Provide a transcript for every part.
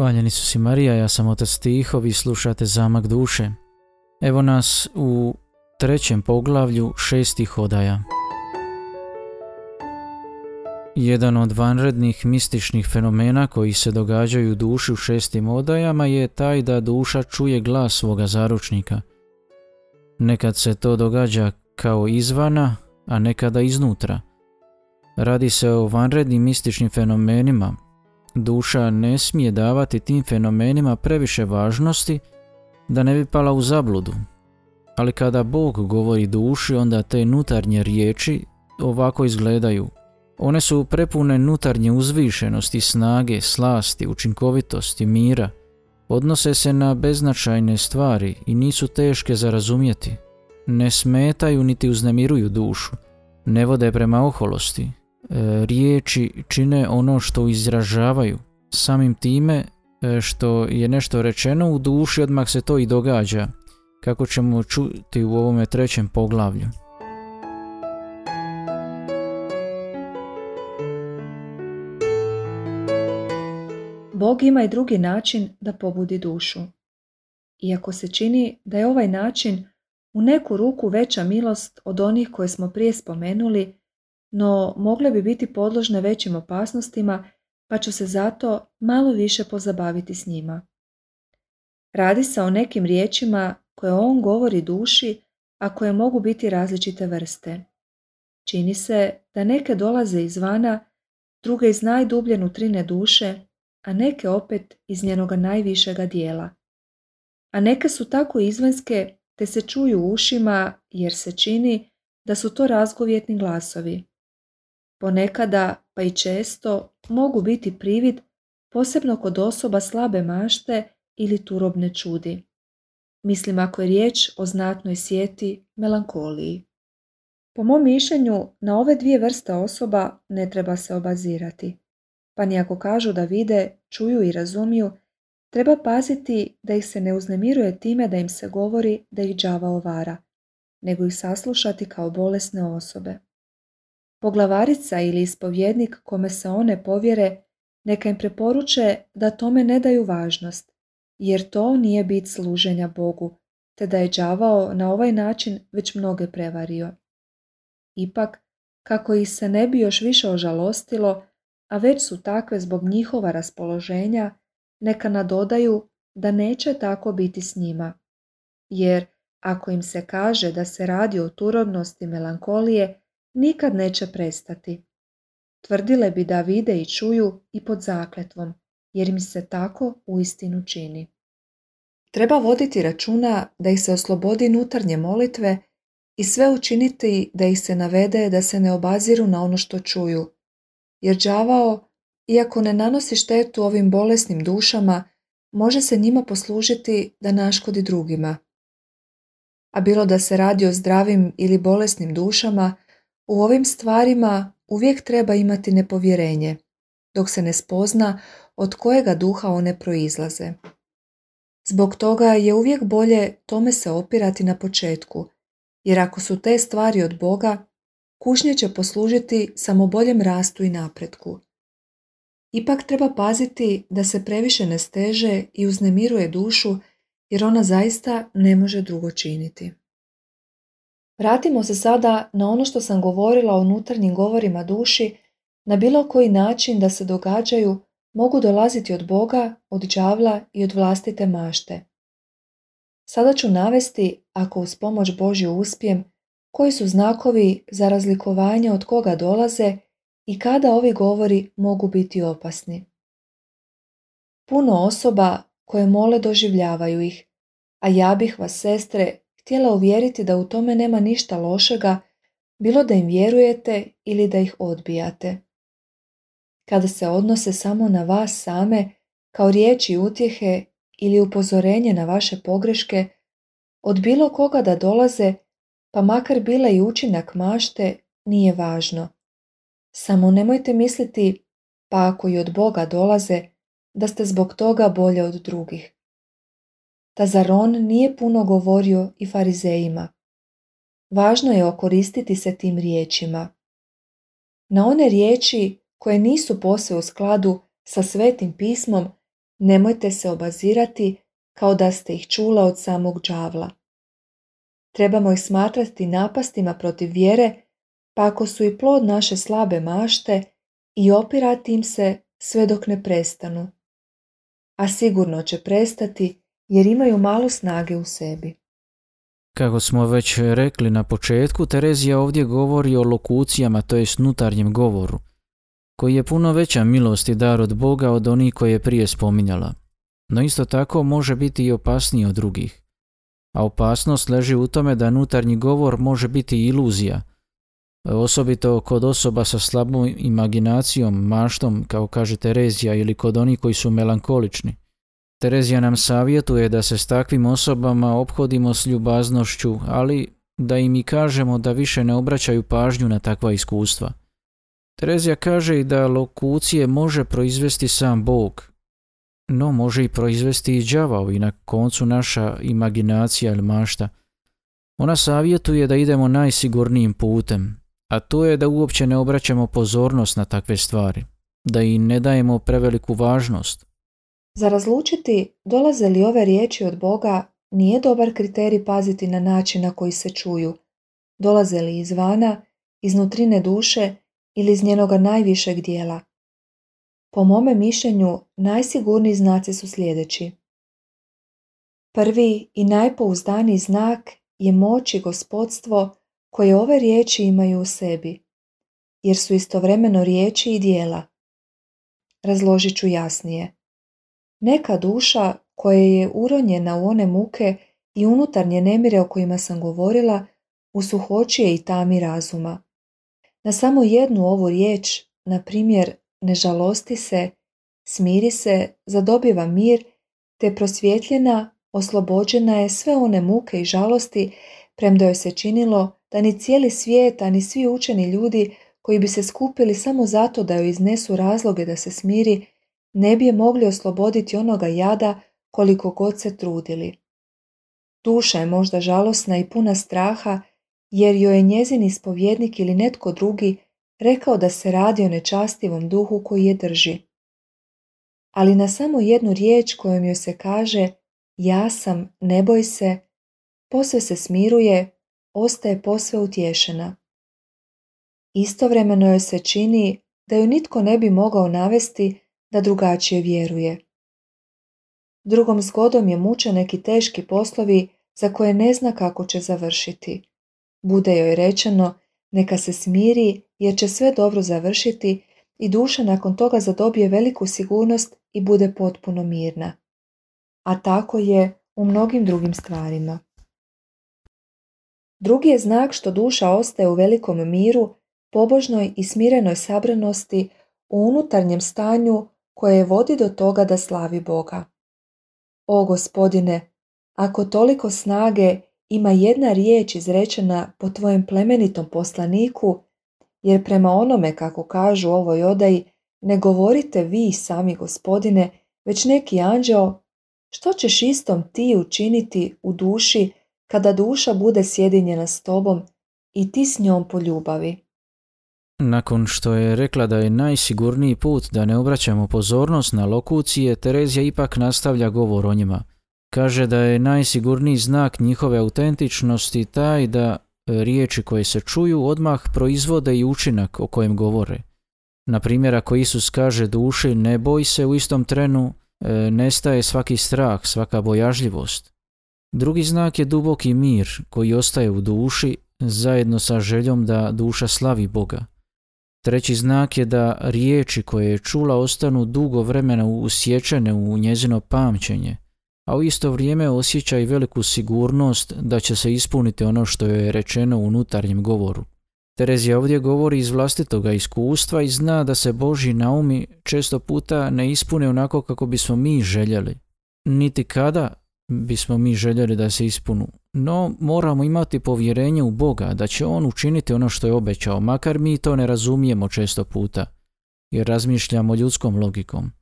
Hvaljeni si Marija, ja sam otac Tiho, vi slušate Zamak duše. Evo nas u trećem poglavlju šestih odaja. Jedan od vanrednih mističnih fenomena koji se događaju u duši u šestim odajama je taj da duša čuje glas svoga zaručnika. Nekad se to događa kao izvana, a nekada iznutra. Radi se o vanrednim mističnim fenomenima. Duša ne smije davati tim fenomenima previše važnosti da ne bi pala u zabludu. Ali kada Bog govori duši, onda te nutarnje riječi ovako izgledaju. One su prepune nutarnje uzvišenosti, snage, slasti, učinkovitosti, mira. Odnose se na beznačajne stvari i nisu teške za razumjeti. Ne smetaju niti uznemiruju dušu. Ne vode prema oholosti. E, riječi čine ono što izražavaju. Samim time e, što je nešto rečeno u duši odmah se to i događa, kako ćemo čuti u ovome trećem poglavlju. Bog ima i drugi način da pobudi dušu. Iako se čini da je ovaj način u neku ruku veća milost od onih koje smo prije spomenuli, no mogle bi biti podložne većim opasnostima, pa ću se zato malo više pozabaviti s njima. Radi se o nekim riječima koje on govori duši, a koje mogu biti različite vrste. Čini se da neke dolaze izvana, druge iz najdublje nutrine duše, a neke opet iz njenoga najvišega dijela. A neke su tako izvanjske te se čuju ušima jer se čini da su to razgovjetni glasovi. Ponekada, pa i često, mogu biti privid posebno kod osoba slabe mašte ili turobne čudi. Mislim ako je riječ o znatnoj sjeti melankoliji. Po mom mišljenju, na ove dvije vrste osoba ne treba se obazirati pa ni ako kažu da vide, čuju i razumiju, treba paziti da ih se ne uznemiruje time da im se govori da ih đava ovara, nego ih saslušati kao bolesne osobe. Poglavarica ili ispovjednik kome se one povjere, neka im preporuče da tome ne daju važnost, jer to nije bit služenja Bogu, te da je đavao na ovaj način već mnoge prevario. Ipak, kako ih se ne bi još više ožalostilo, a već su takve zbog njihova raspoloženja, neka nadodaju da neće tako biti s njima. Jer ako im se kaže da se radi o turobnosti melankolije, nikad neće prestati. Tvrdile bi da vide i čuju i pod zakletvom, jer im se tako uistinu čini. Treba voditi računa da ih se oslobodi nutarnje molitve i sve učiniti da ih se navede da se ne obaziru na ono što čuju, jer đavao, iako ne nanosi štetu ovim bolesnim dušama, može se njima poslužiti da naškodi drugima. A bilo da se radi o zdravim ili bolesnim dušama, u ovim stvarima uvijek treba imati nepovjerenje, dok se ne spozna od kojega duha one proizlaze. Zbog toga je uvijek bolje tome se opirati na početku, jer ako su te stvari od Boga, kušnje će poslužiti samo boljem rastu i napretku. Ipak treba paziti da se previše ne steže i uznemiruje dušu jer ona zaista ne može drugo činiti. Vratimo se sada na ono što sam govorila o unutarnjim govorima duši, na bilo koji način da se događaju mogu dolaziti od Boga, od đavla i od vlastite mašte. Sada ću navesti, ako uz pomoć Božju uspijem, koji su znakovi za razlikovanje od koga dolaze i kada ovi govori mogu biti opasni. Puno osoba koje mole doživljavaju ih, a ja bih vas, sestre, htjela uvjeriti da u tome nema ništa lošega, bilo da im vjerujete ili da ih odbijate. Kada se odnose samo na vas same, kao riječi utjehe ili upozorenje na vaše pogreške, od bilo koga da dolaze, pa makar bila i učinak mašte, nije važno. Samo nemojte misliti, pa ako i od Boga dolaze, da ste zbog toga bolje od drugih. Ta zar on nije puno govorio i farizejima? Važno je okoristiti se tim riječima. Na one riječi koje nisu posve u skladu sa svetim pismom, nemojte se obazirati kao da ste ih čula od samog đavla. Trebamo ih smatrati napastima protiv vjere, pa ako su i plod naše slabe mašte, i opirati im se sve dok ne prestanu. A sigurno će prestati jer imaju malo snage u sebi. Kako smo već rekli na početku, Terezija ovdje govori o lokucijama, to jest nutarnjem govoru, koji je puno veća milost i dar od Boga od onih koje je prije spominjala. No isto tako može biti i opasniji od drugih. A opasnost leži u tome da nutarnji govor može biti iluzija, osobito kod osoba sa slabom imaginacijom, maštom, kao kaže Terezija, ili kod onih koji su melankolični. Terezija nam savjetuje da se s takvim osobama obhodimo s ljubaznošću, ali da im i kažemo da više ne obraćaju pažnju na takva iskustva. Terezija kaže i da lokucije može proizvesti sam Bog, no može i proizvesti i đavao i na koncu naša imaginacija ili mašta. Ona savjetuje da idemo najsigurnijim putem, a to je da uopće ne obraćamo pozornost na takve stvari, da im ne dajemo preveliku važnost. Za razlučiti dolaze li ove riječi od Boga nije dobar kriterij paziti na način na koji se čuju. Dolaze li izvana, iznutrine duše ili iz njenoga najvišeg dijela. Po mome mišljenju najsigurniji znaci su sljedeći. Prvi i najpouzdaniji znak je moć i gospodstvo koje ove riječi imaju u sebi, jer su istovremeno riječi i dijela. Razložit ću jasnije. Neka duša koja je uronjena u one muke i unutarnje nemire o kojima sam govorila, u suhoćije i tami razuma. Na samo jednu ovu riječ, na primjer, ne žalosti se, smiri se, zadobiva mir, te prosvjetljena, oslobođena je sve one muke i žalosti, premda joj se činilo da ni cijeli svijet, a ni svi učeni ljudi koji bi se skupili samo zato da joj iznesu razloge da se smiri, ne bi je mogli osloboditi onoga jada koliko god se trudili. Duša je možda žalosna i puna straha jer joj je njezin ispovjednik ili netko drugi rekao da se radi o nečastivom duhu koji je drži. Ali na samo jednu riječ kojom joj se kaže ja sam, ne boj se, posve se smiruje, ostaje posve utješena. Istovremeno joj se čini da ju nitko ne bi mogao navesti da drugačije vjeruje. Drugom zgodom je muče neki teški poslovi za koje ne zna kako će završiti. Bude joj rečeno neka se smiri jer će sve dobro završiti i duša nakon toga zadobije veliku sigurnost i bude potpuno mirna. A tako je u mnogim drugim stvarima. Drugi je znak što duša ostaje u velikom miru, pobožnoj i smirenoj sabranosti u unutarnjem stanju koje je vodi do toga da slavi Boga. O gospodine, ako toliko snage ima jedna riječ izrečena po tvojem plemenitom poslaniku, jer prema onome kako kažu ovoj odaji, ne govorite vi sami gospodine, već neki anđeo, što ćeš istom ti učiniti u duši kada duša bude sjedinjena s tobom i ti s njom po ljubavi? Nakon što je rekla da je najsigurniji put da ne obraćamo pozornost na lokucije, Terezija ipak nastavlja govor o njima. Kaže da je najsigurniji znak njihove autentičnosti taj da riječi koje se čuju odmah proizvode i učinak o kojem govore. Na primjer, ako Isus kaže duši ne boj se u istom trenu, e, nestaje svaki strah, svaka bojažljivost. Drugi znak je duboki mir koji ostaje u duši zajedno sa željom da duša slavi Boga. Treći znak je da riječi koje je čula ostanu dugo vremena usječene u njezino pamćenje, a u isto vrijeme osjeća i veliku sigurnost da će se ispuniti ono što je rečeno u unutarnjem govoru. Terezija ovdje govori iz vlastitoga iskustva i zna da se Boži naumi često puta ne ispune onako kako bismo mi željeli. Niti kada bismo mi željeli da se ispunu. No, moramo imati povjerenje u Boga da će On učiniti ono što je obećao, makar mi to ne razumijemo često puta, jer razmišljamo ljudskom logikom.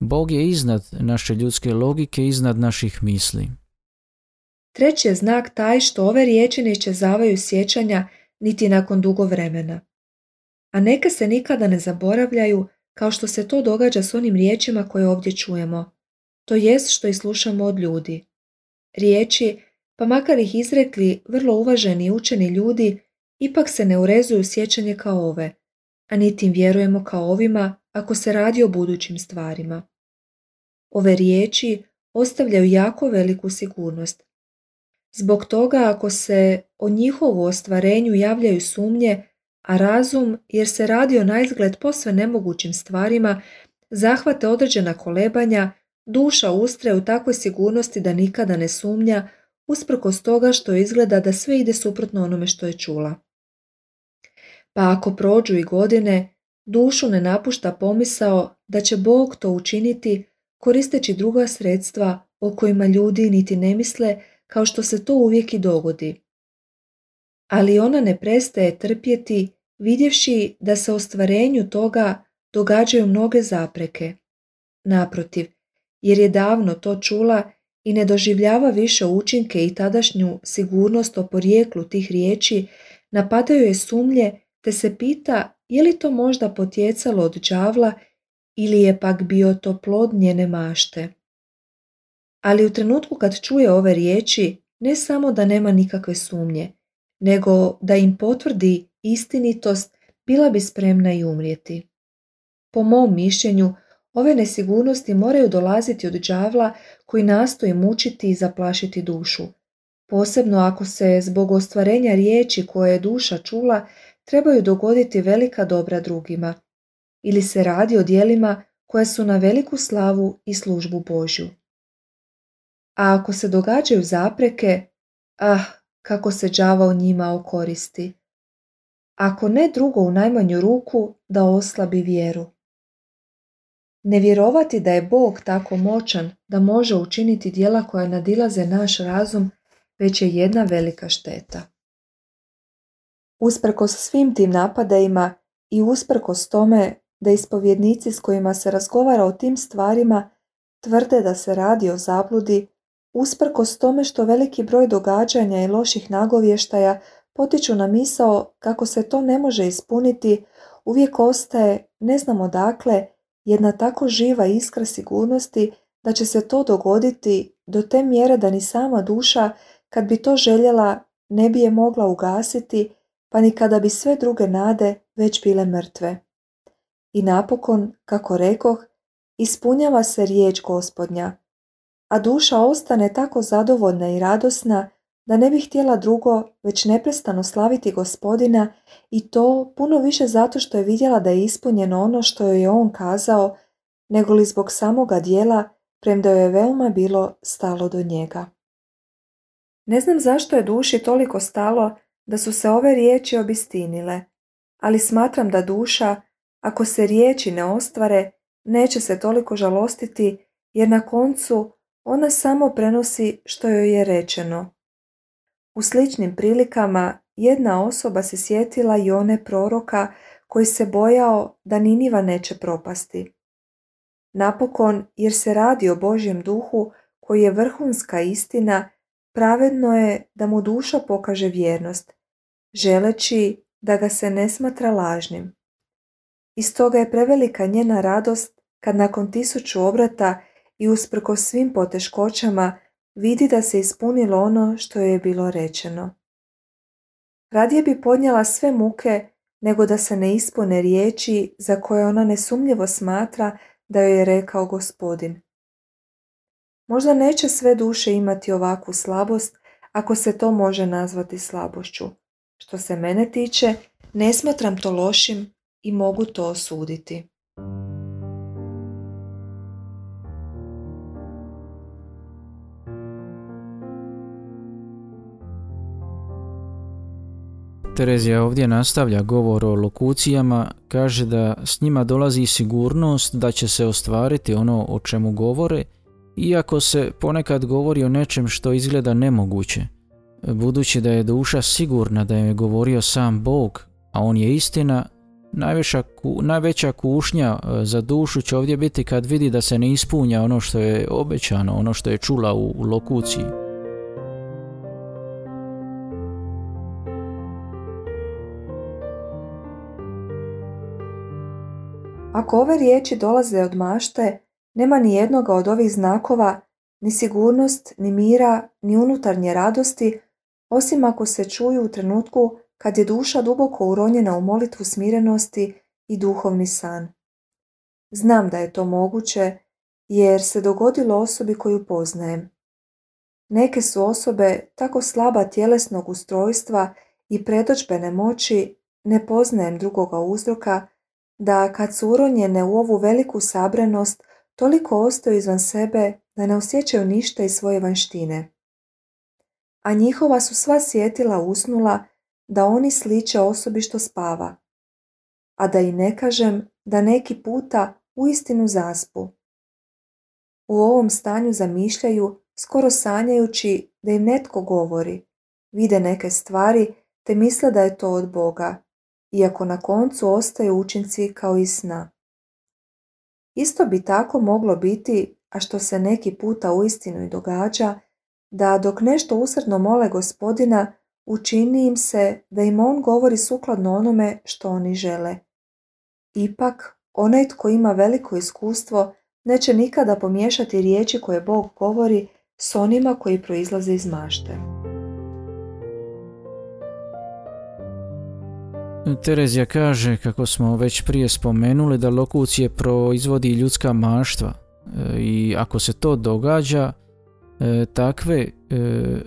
Bog je iznad naše ljudske logike, iznad naših misli. Treći je znak taj što ove riječi ne zavaju sjećanja niti nakon dugo vremena. A neke se nikada ne zaboravljaju kao što se to događa s onim riječima koje ovdje čujemo. to jest što ih slušamo od ljudi. Riječi, pa makar ih izrekli vrlo uvaženi i učeni ljudi, ipak se ne urezuju sjećanje kao ove, a niti im vjerujemo kao ovima ako se radi o budućim stvarima. Ove riječi ostavljaju jako veliku sigurnost. Zbog toga ako se o njihovu ostvarenju javljaju sumnje, a razum, jer se radi o naizgled posve nemogućim stvarima, zahvate određena kolebanja, duša ustre u takvoj sigurnosti da nikada ne sumnja, usprkos toga što izgleda da sve ide suprotno onome što je čula. Pa ako prođu i godine, dušu ne napušta pomisao da će Bog to učiniti koristeći druga sredstva o kojima ljudi niti ne misle kao što se to uvijek i dogodi. Ali ona ne prestaje trpjeti vidjevši da se ostvarenju toga događaju mnoge zapreke. Naprotiv, jer je davno to čula i ne doživljava više učinke i tadašnju sigurnost o porijeklu tih riječi, napadaju je sumlje te se pita je li to možda potjecalo od đavla ili je pak bio to plod njene mašte. Ali u trenutku kad čuje ove riječi, ne samo da nema nikakve sumnje, nego da im potvrdi istinitost, bila bi spremna i umrijeti. Po mom mišljenju, ove nesigurnosti moraju dolaziti od đavla koji nastoji mučiti i zaplašiti dušu, posebno ako se zbog ostvarenja riječi koje je duša čula trebaju dogoditi velika dobra drugima, ili se radi o dijelima koja su na veliku slavu i službu Božju. A ako se događaju zapreke, ah, kako se đava o njima okoristi. Ako ne drugo u najmanju ruku, da oslabi vjeru. Ne vjerovati da je Bog tako moćan da može učiniti dijela koja nadilaze naš razum, već je jedna velika šteta. Usprkos svim tim napadajima i usprkos tome da ispovjednici s kojima se razgovara o tim stvarima tvrde da se radi o zabludi, usprkos tome što veliki broj događanja i loših nagovještaja potiču na misao kako se to ne može ispuniti, uvijek ostaje, ne znam odakle, jedna tako živa iskra sigurnosti da će se to dogoditi do te mjere da ni sama duša, kad bi to željela, ne bi je mogla ugasiti, pa ni kada bi sve druge nade već bile mrtve. I napokon, kako rekoh, ispunjava se riječ gospodnja, a duša ostane tako zadovoljna i radosna da ne bi htjela drugo već neprestano slaviti gospodina i to puno više zato što je vidjela da je ispunjeno ono što joj je on kazao, nego li zbog samoga dijela, premda joj je veoma bilo stalo do njega. Ne znam zašto je duši toliko stalo da su se ove riječi obistinile, ali smatram da duša, ako se riječi ne ostvare, neće se toliko žalostiti, jer na koncu ona samo prenosi što joj je rečeno. U sličnim prilikama jedna osoba se sjetila i one proroka koji se bojao da Niniva neće propasti. Napokon, jer se radi o Božjem duhu koji je vrhunska istina, pravedno je da mu duša pokaže vjernost, želeći da ga se ne smatra lažnim. I stoga je prevelika njena radost kad nakon tisuću obrata i usprko svim poteškoćama vidi da se ispunilo ono što je bilo rečeno. Radije bi podnijela sve muke nego da se ne ispune riječi za koje ona nesumnjivo smatra da joj je rekao gospodin. Možda neće sve duše imati ovakvu slabost ako se to može nazvati slabošću. Što se mene tiče, ne smatram to lošim i mogu to osuditi. Terezija ovdje nastavlja govor o lokucijama, kaže da s njima dolazi sigurnost da će se ostvariti ono o čemu govore, iako se ponekad govori o nečem što izgleda nemoguće. Budući da je duša sigurna da je govorio sam Bog, a on je istina, najveća, najveća kušnja e, za dušu će ovdje biti kad vidi da se ne ispunja ono što je obećano, ono što je čula u, u lokuciji. Ako ove riječi dolaze od mašte, nema ni jednoga od ovih znakova, ni sigurnost, ni mira, ni unutarnje radosti, osim ako se čuju u trenutku kad je duša duboko uronjena u molitvu smirenosti i duhovni san. Znam da je to moguće jer se dogodilo osobi koju poznajem. Neke su osobe tako slaba tjelesnog ustrojstva i predođbene moći, ne poznajem drugoga uzroka, da kad su uronjene u ovu veliku sabranost, toliko ostaju izvan sebe da ne osjećaju ništa iz svoje vanštine. A njihova su sva sjetila usnula da oni sliče osobi što spava, a da i ne kažem da neki puta uistinu zaspu. U ovom stanju zamišljaju, skoro sanjajući da im netko govori, vide neke stvari te misle da je to od Boga, iako na koncu ostaju učinci kao i sna. Isto bi tako moglo biti, a što se neki puta uistinu i događa, da dok nešto usredno mole gospodina, učini im se da im on govori sukladno onome što oni žele. Ipak, onaj tko ima veliko iskustvo neće nikada pomiješati riječi koje Bog govori s onima koji proizlaze iz mašte. Terezija kaže, kako smo već prije spomenuli, da lokucije proizvodi ljudska maštva e, i ako se to događa, e, takve e,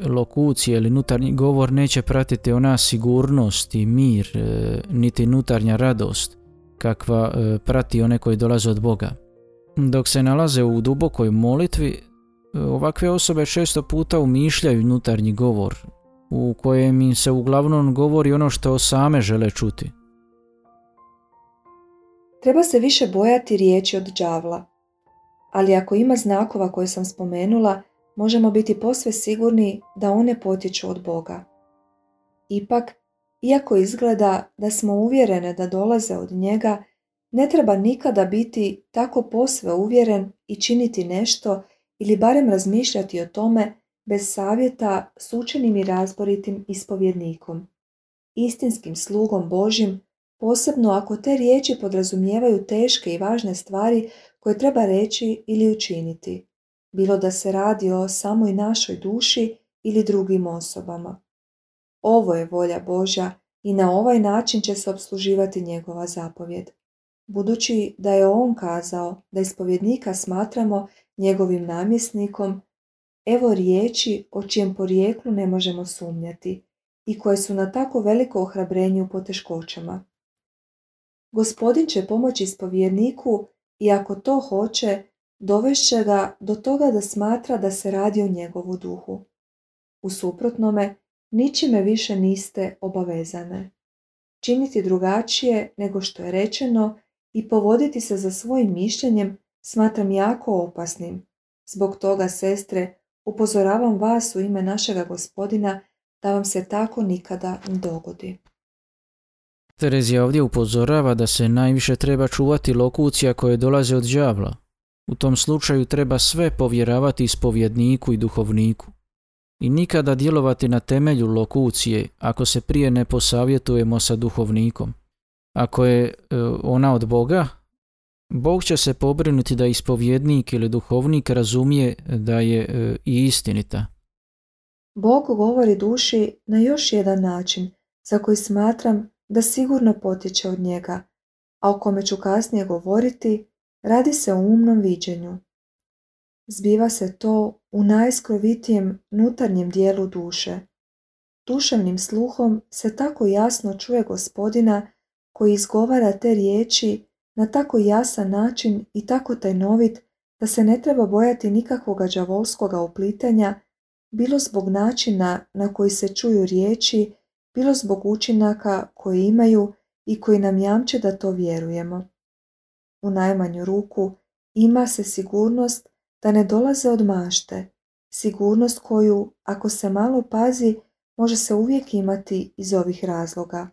lokucije ili unutarnji govor neće pratiti ona sigurnost i mir, niti unutarnja radost kakva prati one koji dolaze od Boga. Dok se nalaze u dubokoj molitvi, ovakve osobe često puta umišljaju unutarnji govor, u kojem im se uglavnom govori ono što same žele čuti. Treba se više bojati riječi od đavla, ali ako ima znakova koje sam spomenula, možemo biti posve sigurni da one potiču od Boga. Ipak, iako izgleda da smo uvjerene da dolaze od njega, ne treba nikada biti tako posve uvjeren i činiti nešto ili barem razmišljati o tome bez savjeta s učenim i razboritim ispovjednikom. Istinskim slugom Božim, posebno ako te riječi podrazumijevaju teške i važne stvari koje treba reći ili učiniti, bilo da se radi o samoj našoj duši ili drugim osobama. Ovo je volja Božja i na ovaj način će se obsluživati njegova zapovjed. Budući da je on kazao da ispovjednika smatramo njegovim namjesnikom, evo riječi o čijem porijeklu ne možemo sumnjati i koje su na tako veliko ohrabrenje u poteškoćama. Gospodin će pomoći ispovjedniku i ako to hoće, dovešće ga do toga da smatra da se radi o njegovu duhu. U suprotnome, ničime više niste obavezane. Činiti drugačije nego što je rečeno i povoditi se za svojim mišljenjem smatram jako opasnim. Zbog toga, sestre, upozoravam vas u ime našega gospodina da vam se tako nikada ne dogodi. Terezija ovdje upozorava da se najviše treba čuvati lokucija koje dolaze od đavla. U tom slučaju treba sve povjeravati ispovjedniku i duhovniku. I nikada djelovati na temelju lokucije ako se prije ne posavjetujemo sa duhovnikom. Ako je e, ona od Boga, Bog će se pobrinuti da ispovjednik ili duhovnik razumije da je e, i istinita. Bog govori duši na još jedan način za koji smatram da sigurno potiče od njega, a o kome ću kasnije govoriti, radi se o umnom viđenju. Zbiva se to u najskrovitijem nutarnjem dijelu duše. Duševnim sluhom se tako jasno čuje gospodina koji izgovara te riječi na tako jasan način i tako tajnovit da se ne treba bojati nikakvoga đavolskoga uplitanja, bilo zbog načina na koji se čuju riječi, bilo zbog učinaka koji imaju i koji nam jamče da to vjerujemo. U najmanju ruku ima se sigurnost da ne dolaze od mašte, sigurnost koju, ako se malo pazi, može se uvijek imati iz ovih razloga.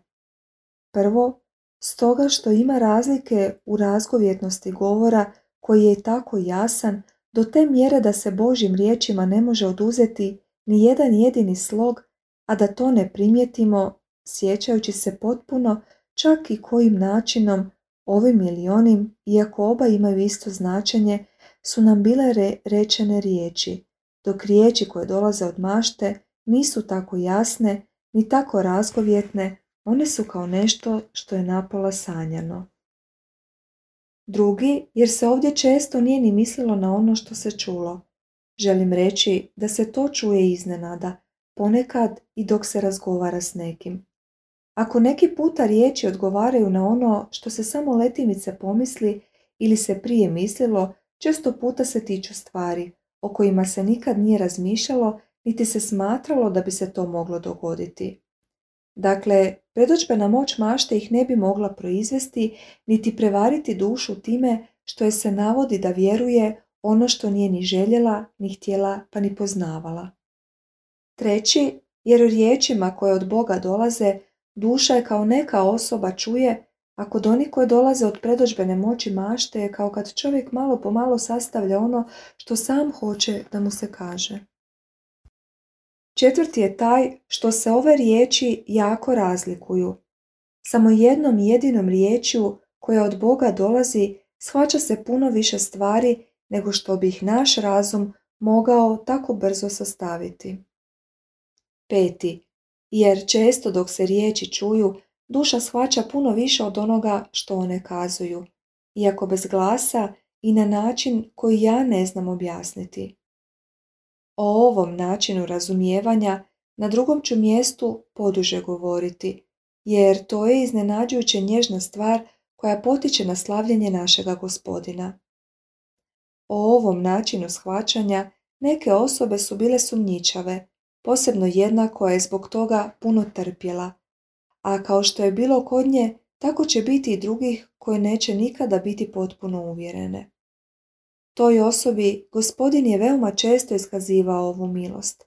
Prvo, stoga što ima razlike u razgovjetnosti govora koji je tako jasan do te mjere da se Božim riječima ne može oduzeti ni jedan jedini slog, a da to ne primijetimo sjećajući se potpuno čak i kojim načinom ovim ili onim, iako oba imaju isto značenje, su nam bile rečene riječi, dok riječi koje dolaze od mašte nisu tako jasne ni tako razgovjetne, one su kao nešto što je napola sanjano. Drugi, jer se ovdje često nije ni mislilo na ono što se čulo. Želim reći da se to čuje iznenada, ponekad i dok se razgovara s nekim. Ako neki puta riječi odgovaraju na ono što se samo letimice pomisli ili se prije mislilo, često puta se tiču stvari o kojima se nikad nije razmišljalo niti se smatralo da bi se to moglo dogoditi. Dakle, predođbena moć mašte ih ne bi mogla proizvesti niti prevariti dušu time što je se navodi da vjeruje ono što nije ni željela, ni htjela, pa ni poznavala. Treći, jer riječima koje od Boga dolaze, duša je kao neka osoba čuje, a kod onih koje dolaze od predođbene moći mašte je kao kad čovjek malo po malo sastavlja ono što sam hoće da mu se kaže. Četvrti je taj što se ove riječi jako razlikuju. Samo jednom jedinom riječju koja od Boga dolazi shvaća se puno više stvari nego što bi ih naš razum mogao tako brzo sastaviti. Peti. Jer često dok se riječi čuju, duša shvaća puno više od onoga što one kazuju, iako bez glasa i na način koji ja ne znam objasniti. O ovom načinu razumijevanja na drugom ću mjestu poduže govoriti, jer to je iznenađujuće nježna stvar koja potiče na slavljenje našega gospodina. O ovom načinu shvaćanja neke osobe su bile sumnjičave, posebno jedna koja je zbog toga puno trpjela, a kao što je bilo kod nje, tako će biti i drugih koje neće nikada biti potpuno uvjerene. Toj osobi gospodin je veoma često iskazivao ovu milost.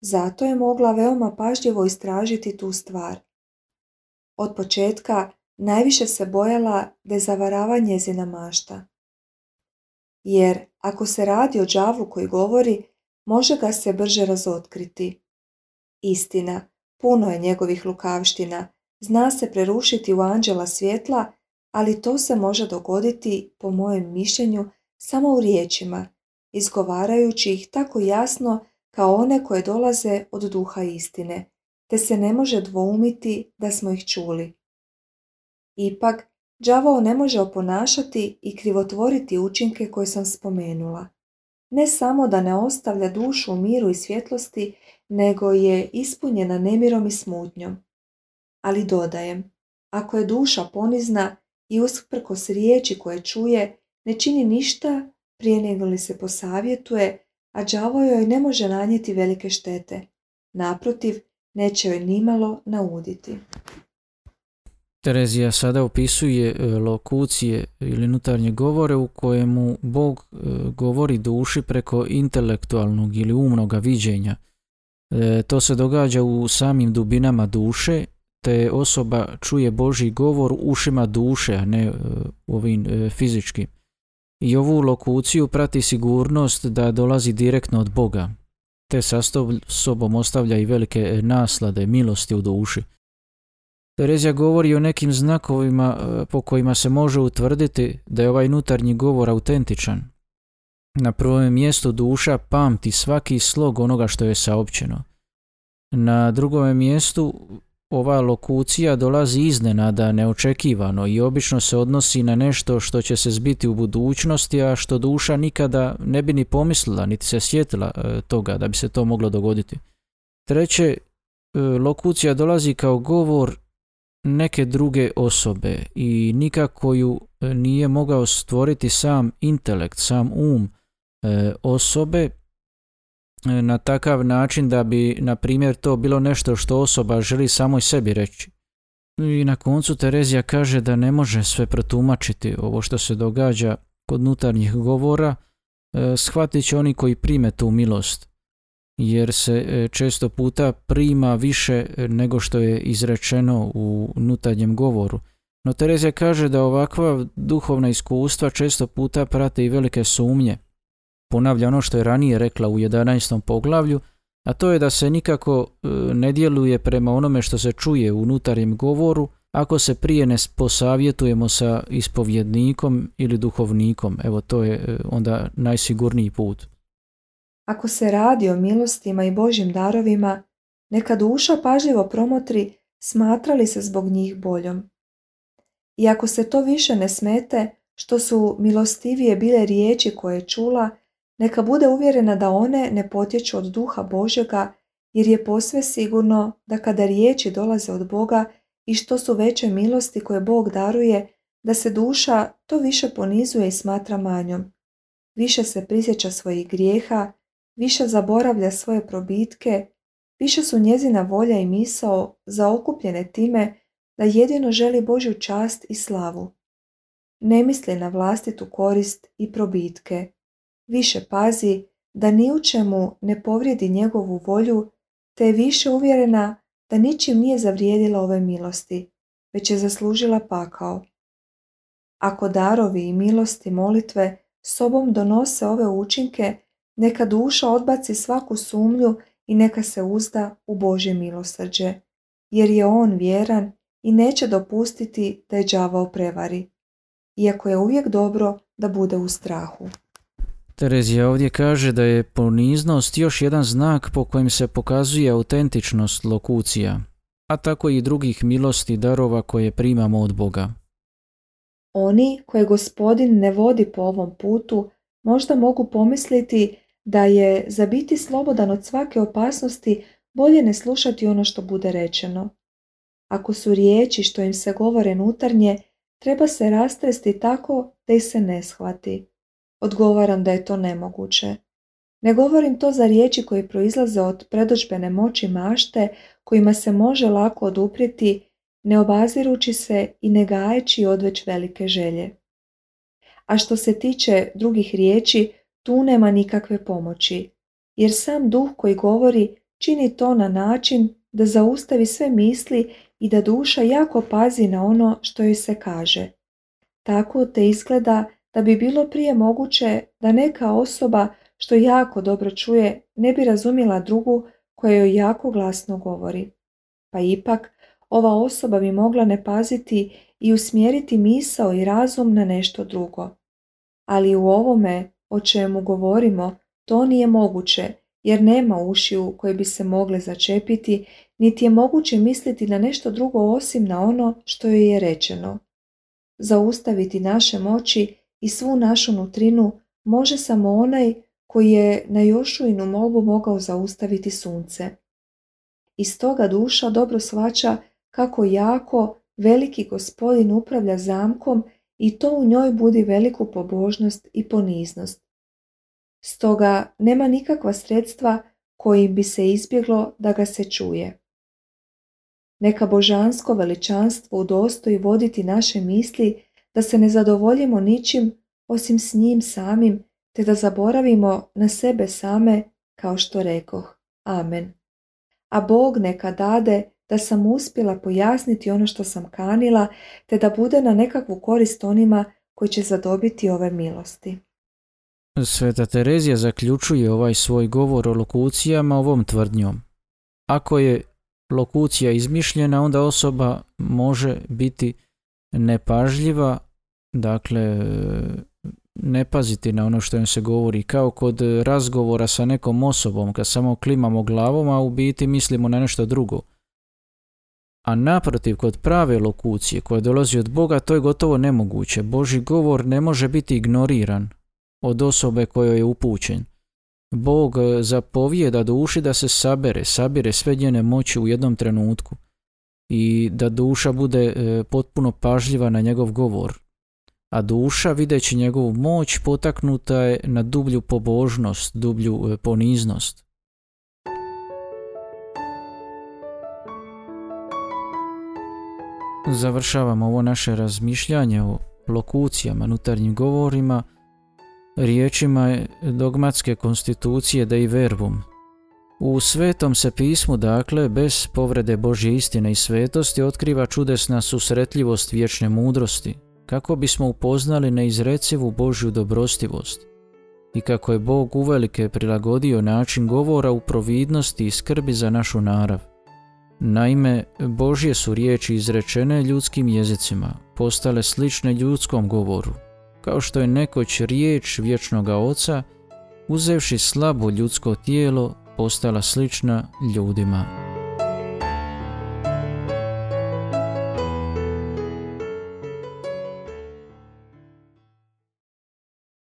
Zato je mogla veoma pažljivo istražiti tu stvar. Od početka najviše se bojala da je zavarava njezina mašta. Jer ako se radi o đavlu koji govori, može ga se brže razotkriti. Istina, puno je njegovih lukavština, zna se prerušiti u anđela svjetla, ali to se može dogoditi, po mojem mišljenju, samo u riječima, izgovarajući ih tako jasno kao one koje dolaze od duha istine, te se ne može dvoumiti da smo ih čuli. Ipak, đavao ne može oponašati i krivotvoriti učinke koje sam spomenula. Ne samo da ne ostavlja dušu u miru i svjetlosti, nego je ispunjena nemirom i smutnjom. Ali dodajem, ako je duša ponizna i usprkos riječi koje čuje, ne čini ništa prije nego li se posavjetuje, a đavo joj ne može nanijeti velike štete. Naprotiv, neće joj nimalo nauditi. Terezija sada opisuje e, lokucije ili unutarnje govore u kojemu Bog e, govori duši preko intelektualnog ili umnoga viđenja. E, to se događa u samim dubinama duše, te osoba čuje Boži govor ušima duše, a ne ovim fizičkim i ovu lokuciju prati sigurnost da dolazi direktno od Boga, te sa sobom ostavlja i velike naslade, milosti u duši. Terezija govori o nekim znakovima e, po kojima se može utvrditi da je ovaj unutarnji govor autentičan. Na prvom mjestu duša pamti svaki slog onoga što je saopćeno. Na drugom mjestu ova lokucija dolazi iznenada, neočekivano i obično se odnosi na nešto što će se zbiti u budućnosti, a što duša nikada ne bi ni pomislila, niti se sjetila e, toga da bi se to moglo dogoditi. Treće, e, lokucija dolazi kao govor neke druge osobe i nikako ju e, nije mogao stvoriti sam intelekt, sam um osobe, na takav način da bi, na primjer, to bilo nešto što osoba želi samoj sebi reći. I na koncu Terezija kaže da ne može sve protumačiti ovo što se događa kod unutarnjih govora, e, shvatit će oni koji prime tu milost, jer se e, često puta prima više nego što je izrečeno u unutarnjem govoru. No Terezija kaže da ovakva duhovna iskustva često puta prate i velike sumnje, ponavlja ono što je ranije rekla u 11. poglavlju, a to je da se nikako e, ne djeluje prema onome što se čuje u unutarnjem govoru, ako se prije ne posavjetujemo sa ispovjednikom ili duhovnikom. Evo to je e, onda najsigurniji put. Ako se radi o milostima i Božjim darovima, neka duša pažljivo promotri smatrali se zbog njih boljom. I ako se to više ne smete, što su milostivije bile riječi koje je čula, neka bude uvjerena da one ne potječu od duha Božjega, jer je posve sigurno da kada riječi dolaze od Boga i što su veće milosti koje Bog daruje, da se duša to više ponizuje i smatra manjom. Više se prisjeća svojih grijeha, više zaboravlja svoje probitke, više su njezina volja i misao zaokupljene time da jedino želi Božju čast i slavu. Ne misli na vlastitu korist i probitke. Više pazi da ni u čemu ne povrijedi njegovu volju, te je više uvjerena da ničim nije zavrijedila ove milosti, već je zaslužila pakao. Ako darovi i milosti molitve sobom donose ove učinke, neka duša odbaci svaku sumnju i neka se uzda u Božje milosrđe, jer je on vjeran i neće dopustiti da je đavao prevari, iako je uvijek dobro da bude u strahu. Terezija ovdje kaže da je poniznost još jedan znak po kojem se pokazuje autentičnost lokucija, a tako i drugih milosti darova koje primamo od Boga. Oni koje gospodin ne vodi po ovom putu možda mogu pomisliti da je za biti slobodan od svake opasnosti bolje ne slušati ono što bude rečeno. Ako su riječi što im se govore nutarnje, treba se rastresti tako da ih se ne shvati. Odgovaram da je to nemoguće. Ne govorim to za riječi koje proizlaze od predođbene moći mašte kojima se može lako oduprijeti ne obazirući se i ne gajeći odveć velike želje. A što se tiče drugih riječi, tu nema nikakve pomoći, jer sam duh koji govori čini to na način da zaustavi sve misli i da duša jako pazi na ono što joj se kaže. Tako te izgleda da bi bilo prije moguće da neka osoba što jako dobro čuje ne bi razumjela drugu koja joj jako glasno govori. Pa ipak ova osoba bi mogla ne paziti i usmjeriti misao i razum na nešto drugo. Ali u ovome o čemu govorimo to nije moguće jer nema ušiju koje bi se mogle začepiti, niti je moguće misliti na nešto drugo osim na ono što joj je rečeno. Zaustaviti naše moći i svu našu nutrinu može samo onaj koji je na Jošuinu molbu mogao zaustaviti sunce. Iz toga duša dobro svača kako jako veliki gospodin upravlja zamkom i to u njoj budi veliku pobožnost i poniznost. Stoga nema nikakva sredstva kojim bi se izbjeglo da ga se čuje. Neka božansko veličanstvo udostoji voditi naše misli da se ne zadovoljimo ničim osim s njim samim, te da zaboravimo na sebe same, kao što rekoh. Amen. A Bog neka dade da sam uspjela pojasniti ono što sam kanila, te da bude na nekakvu korist onima koji će zadobiti ove milosti. Sveta Terezija zaključuje ovaj svoj govor o lokucijama ovom tvrdnjom. Ako je lokucija izmišljena, onda osoba može biti nepažljiva, dakle ne paziti na ono što im se govori, kao kod razgovora sa nekom osobom, kad samo klimamo glavom, a u biti mislimo na nešto drugo. A naprotiv, kod prave lokucije koja dolazi od Boga, to je gotovo nemoguće. Boži govor ne može biti ignoriran od osobe kojoj je upućen. Bog zapovijeda duši da se sabere, sabire sve njene moći u jednom trenutku i da duša bude e, potpuno pažljiva na njegov govor. A duša, videći njegovu moć, potaknuta je na dublju pobožnost, dublju e, poniznost. Završavamo ovo naše razmišljanje o lokucijama, unutarnjim govorima, riječima dogmatske konstitucije da i verbum. U svetom se pismu, dakle, bez povrede Božje istine i svetosti, otkriva čudesna susretljivost vječne mudrosti, kako bismo upoznali neizrecivu Božju dobrostivost i kako je Bog uvelike prilagodio način govora u providnosti i skrbi za našu narav. Naime, Božje su riječi izrečene ljudskim jezicima, postale slične ljudskom govoru, kao što je nekoć riječ vječnoga oca, uzevši slabo ljudsko tijelo, postala slična ljudima.